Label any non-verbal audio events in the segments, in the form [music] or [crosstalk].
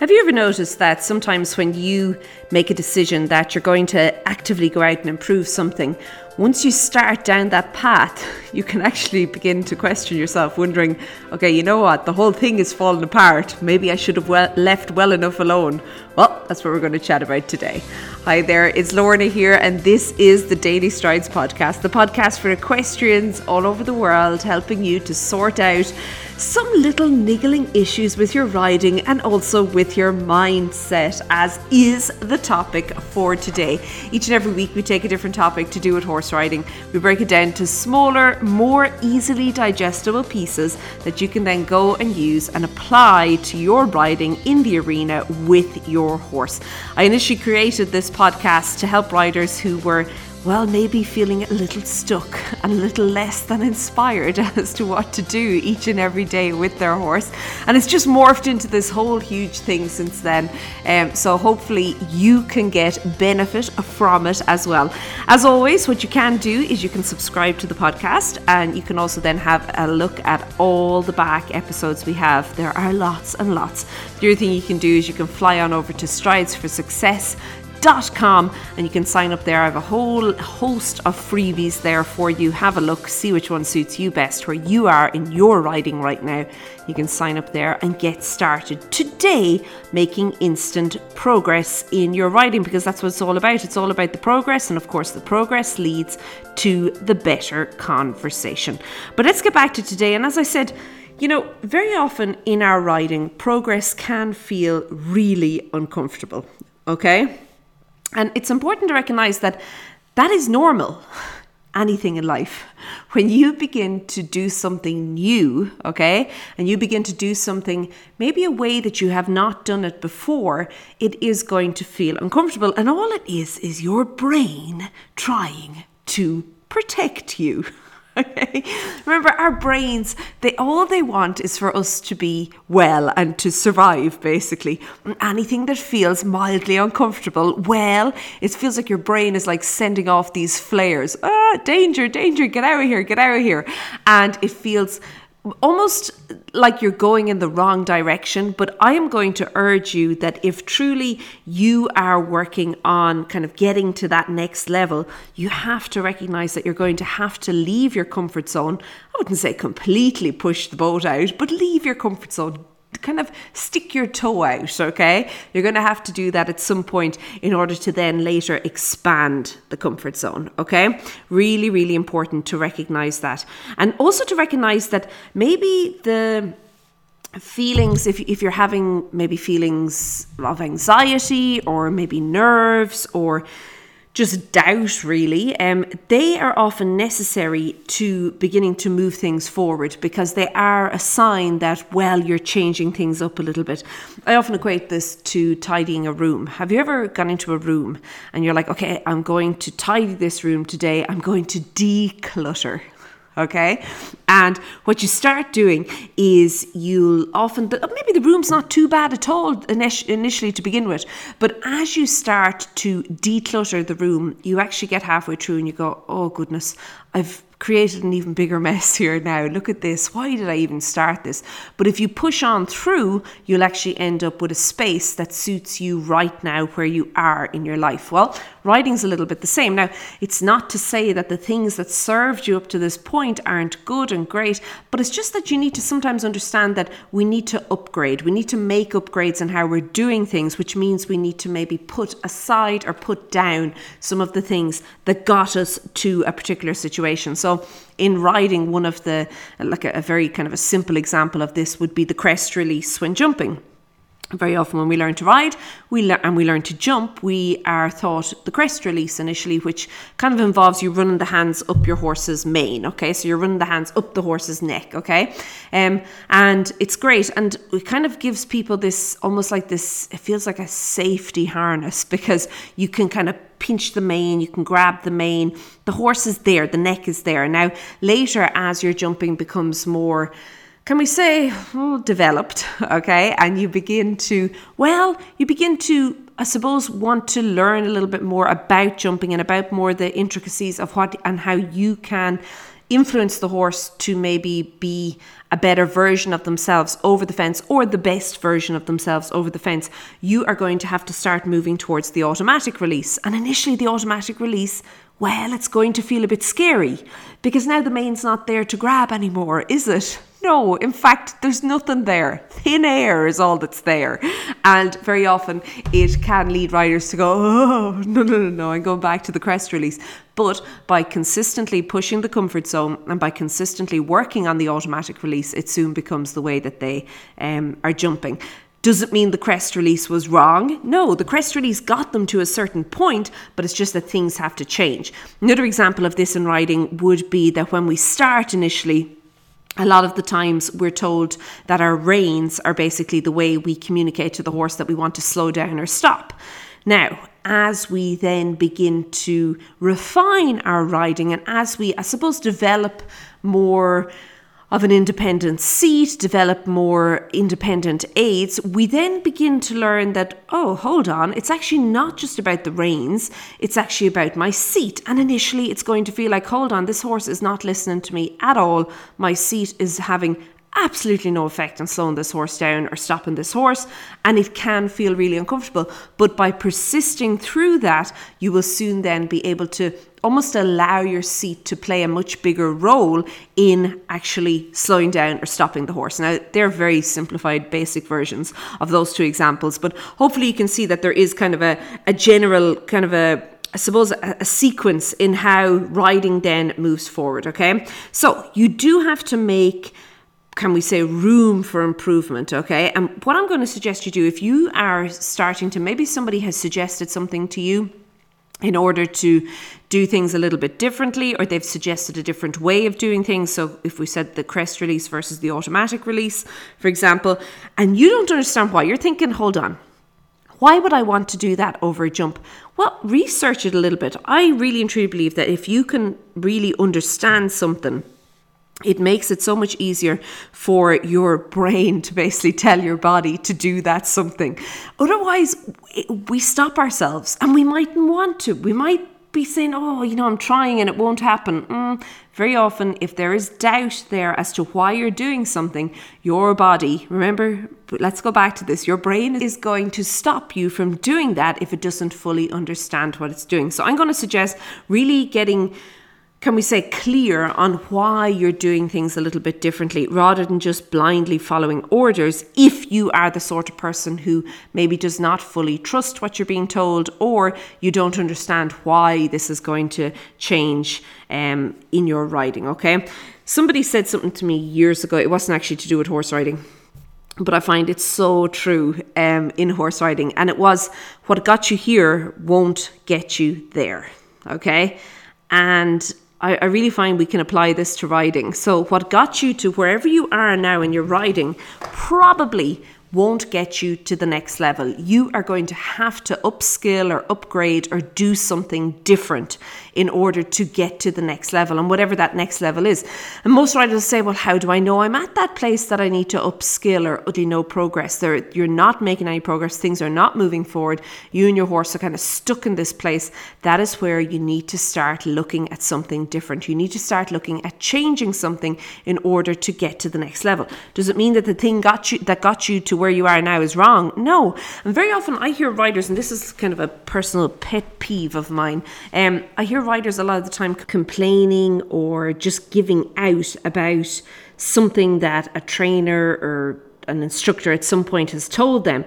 Have you ever noticed that sometimes when you make a decision that you're going to actively go out and improve something, once you start down that path, [laughs] you can actually begin to question yourself, wondering, okay, you know what, the whole thing is falling apart. Maybe I should have well, left well enough alone. Well, that's what we're going to chat about today. Hi there, it's Lorna here, and this is the Daily Strides podcast, the podcast for equestrians all over the world, helping you to sort out some little niggling issues with your riding and also with your mindset, as is the topic for today. Each and every week, we take a different topic to do with horse riding. We break it down to smaller, more easily digestible pieces that you can then go and use and apply to your riding in the arena with your horse. I initially created this podcast to help riders who were well, maybe feeling a little stuck and a little less than inspired [laughs] as to what to do each and every day with their horse. And it's just morphed into this whole huge thing since then. Um, so hopefully you can get benefit from it as well. As always, what you can do is you can subscribe to the podcast and you can also then have a look at all the back episodes we have. There are lots and lots. The other thing you can do is you can fly on over to Strides for Success com and you can sign up there. I have a whole host of freebies there for you. Have a look, see which one suits you best, where you are in your riding right now. You can sign up there and get started today making instant progress in your riding because that's what it's all about. It's all about the progress, and of course, the progress leads to the better conversation. But let's get back to today. And as I said, you know, very often in our riding, progress can feel really uncomfortable. Okay? And it's important to recognize that that is normal. Anything in life. When you begin to do something new, okay, and you begin to do something maybe a way that you have not done it before, it is going to feel uncomfortable. And all it is, is your brain trying to protect you. [laughs] [laughs] Okay. Remember, our brains, they all they want is for us to be well and to survive, basically. Anything that feels mildly uncomfortable, well, it feels like your brain is like sending off these flares. Ah, danger, danger, get out of here, get out of here. And it feels almost like you're going in the wrong direction. But I am going to urge you that if truly you are working on kind of getting to that next level, you have to recognize that you're going to have to leave your comfort zone. I wouldn't say completely push the boat out, but leave your comfort zone kind of stick your toe out, okay? You're going to have to do that at some point in order to then later expand the comfort zone, okay? Really, really important to recognize that. And also to recognize that maybe the feelings if, if you're having maybe feelings of anxiety or maybe nerves or just doubt, really, um, they are often necessary to beginning to move things forward because they are a sign that, well, you're changing things up a little bit. I often equate this to tidying a room. Have you ever gone into a room and you're like, okay, I'm going to tidy this room today, I'm going to declutter? Okay? And what you start doing is you'll often, maybe the room's not too bad at all initially to begin with, but as you start to declutter the room, you actually get halfway through and you go, oh goodness, I've created an even bigger mess [laughs] here now. Look at this. Why did I even start this? But if you push on through, you'll actually end up with a space that suits you right now where you are in your life. Well, writing's a little bit the same. Now, it's not to say that the things that served you up to this point aren't good and great, but it's just that you need to sometimes understand that we need to upgrade. We need to make upgrades in how we're doing things, which means we need to maybe put aside or put down some of the things that got us to a particular situation. So so in riding, one of the like a, a very kind of a simple example of this would be the crest release when jumping very often when we learn to ride we le- and we learn to jump we are taught the crest release initially which kind of involves you running the hands up your horse's mane okay so you're running the hands up the horse's neck okay um, and it's great and it kind of gives people this almost like this it feels like a safety harness [laughs] because you can kind of pinch the mane, you can grab the mane. The horse is there, the neck is there. Now, later, as your jumping becomes more can we say oh, developed [laughs] okay and you begin to well you begin to i suppose want to learn a little bit more about jumping and about more the intricacies of what and how you can influence the horse to maybe be a better version of themselves over the fence or the best version of themselves over the fence, you are going to have to start moving towards the automatic release. And initially, the automatic release, well, it's going to feel a bit scary because now the mane's not there to grab anymore, is it? No, in fact, there's nothing there. Thin air is all that's there. And very often it can lead riders to go, oh, no, no, no, no, I'm going back to the crest release. But by consistently pushing the comfort zone and by consistently working on the automatic release, it soon becomes the way that they um, are jumping. Does it mean the crest release was wrong? No, the crest release got them to a certain point, but it's just that things have to change. Another example of this in riding would be that when we start initially, a lot of the times we're told that our reins are basically the way we communicate to the horse that we want to slow down or stop. Now, as we then begin to refine our riding and as we, I suppose, develop more of an independent seat, develop more independent aids, we then begin to learn that, oh, hold on, it's actually not just about the reins, it's actually about my seat. And initially, it's going to feel like, hold on, this horse is not listening to me at all. My seat is having absolutely no effect on slowing this horse down or stopping this horse, and it can feel really uncomfortable. But by persisting through that, you will soon then be able to almost allow your seat to play a much bigger role in actually slowing down or stopping the horse. Now, they're very simplified, basic versions of those two examples, but hopefully you can see that there is kind of a, a general kind of a I suppose, a, a, sequence in how riding then moves forward. Okay. So you do have to make can we say room for improvement okay and what i'm going to suggest you do if you are starting to maybe somebody has suggested something to you in order to do things a little bit differently or they've suggested a different way of doing things so if we said the crest release versus the automatic release for example and you don't understand why you're thinking hold on why would I want to do that over a jump? Well, research it a little bit. I really and truly believe that if you can really understand something it makes it so much easier for your brain to basically tell your body to do that something. Otherwise, we stop ourselves and we mightn't want to. We might be saying, oh, you know, I'm trying and it won't happen. Mm. Very often, if there is doubt there as to why you're doing something, your body, remember, let's go back to this, your brain is going to stop you from doing that if it doesn't fully understand what it's doing. So I'm going to suggest really getting can we say, clear on why you're doing things a little bit differently rather than just blindly following orders if you are the sort of person who maybe does not fully trust what you're being told or you don't understand why this is going to change um, in your riding, okay? Somebody said something to me years ago, it wasn't actually to do with horse riding. But I find it so true um, in horse riding. And it was what got you here won't get you there. Okay. And I, I really find we can apply this to riding. So, what got you to wherever you are now in your riding probably won't get you to the next level. You are going to have to upskill or upgrade or do something different in order to get to the next level and whatever that next level is. And most writers say, well, how do I know I'm at that place that I need to upskill or do no progress? There, you're not making any progress. Things are not moving forward. You and your horse are kind of stuck in this place. That is where you need to start looking at something different. You need to start looking at changing something in order to get to the next level. Does it mean that the thing got you that got you to where you are now is wrong? No. And very often I hear riders, and this is kind of a personal pet peeve of mine. Um, I hear riders a lot of the time complaining or just giving out about something that a trainer or an instructor at some point has told them.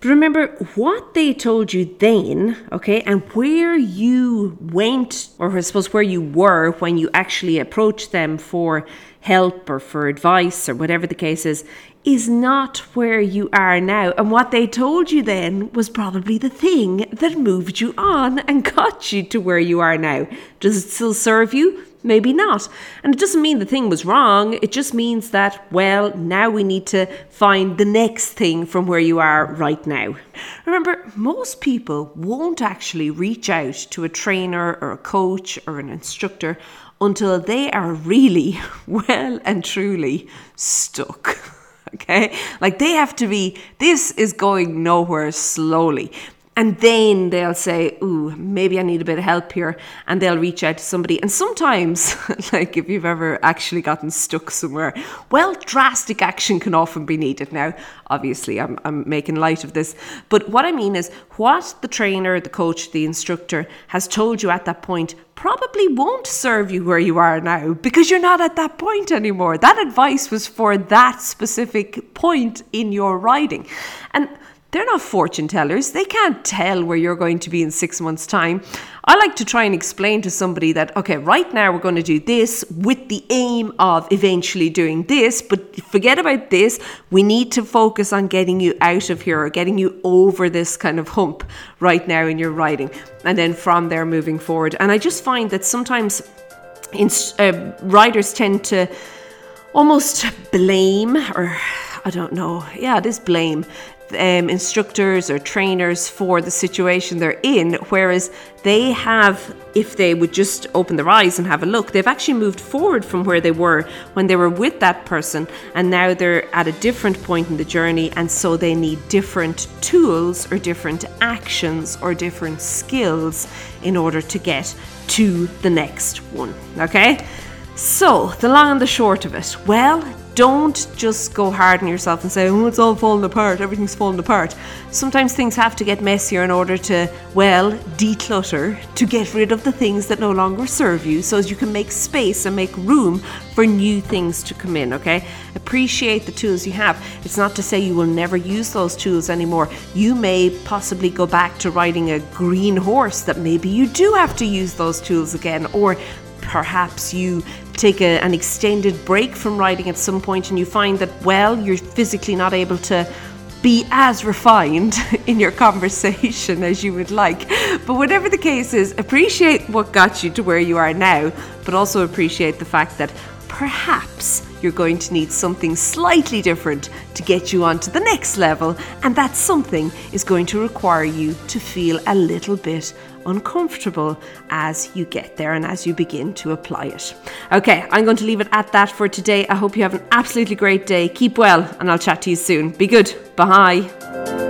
But remember what they told you then, okay, and where you went, or I suppose where you were when you actually approached them for help or for advice or whatever the case is, is not where you are now. And what they told you then was probably the thing that moved you on and [laughs] got you to where you are now. Does it still serve you? Maybe not. And it doesn't mean the thing was wrong. It just means that, well, now we need to find the next thing from where you are right now. Remember, most people won't actually reach out to a trainer or a coach or an instructor until they are really [laughs] well and truly stuck. [laughs] [laughs] okay? Like they have to be, this is going nowhere slowly. And then they'll say, Ooh, maybe I need a bit of help here. And they'll reach out to somebody. And sometimes, [laughs] like if you've ever actually gotten stuck somewhere, well, drastic action can often be needed. Now, obviously, I'm, I'm making light of this. But what I mean is, what the trainer, the coach, the instructor has told you at that point probably won't serve you where you are now because you're not at that point anymore. That advice was for that specific point in your riding. And they're not fortune tellers. They can't tell where you're going to be in six months' time. I like to try and explain to somebody that, okay, right now we're going to do this with the aim of eventually doing this, but forget about this. We need to focus on getting you out of here or getting you over this kind of hump right now in your riding. And then from there moving forward. And I just find that sometimes in, uh, riders tend to almost blame or I don't know. Yeah, it is blame um, instructors or trainers for the situation they're in, whereas they have, if they would just open their eyes and have a look, they've actually moved forward from where they were when they were with that person, and now they're at a different point in the journey, and so they need different tools or different actions or different skills in order to get to the next one. Okay? So, the long and the short of it, well, don't just go hard on yourself and say, oh, it's all falling apart, everything's falling apart. Sometimes things have to get messier in order to, well, declutter, to get rid of the things that no longer serve you so as you can make space and make room for new things to come in, okay? Appreciate the tools you have. It's not to say you will never use those tools anymore. You may possibly go back to riding a green horse that maybe you do have to use those tools again, or perhaps you take a, an extended break from riding at some point and you find that, well, you're physically not able to be as refined [laughs] in your conversation as you would like. But whatever the case is, appreciate what got you to where you are now, but also appreciate the fact that perhaps you're going to need something slightly different to get you onto the next level, and that something is going to require you to feel a little bit uncomfortable as you get there and as you begin to apply it. Okay, I'm going to leave it at that for today. I hope you have an absolutely great day. Keep well, and I'll chat to you soon. Be good. Bye.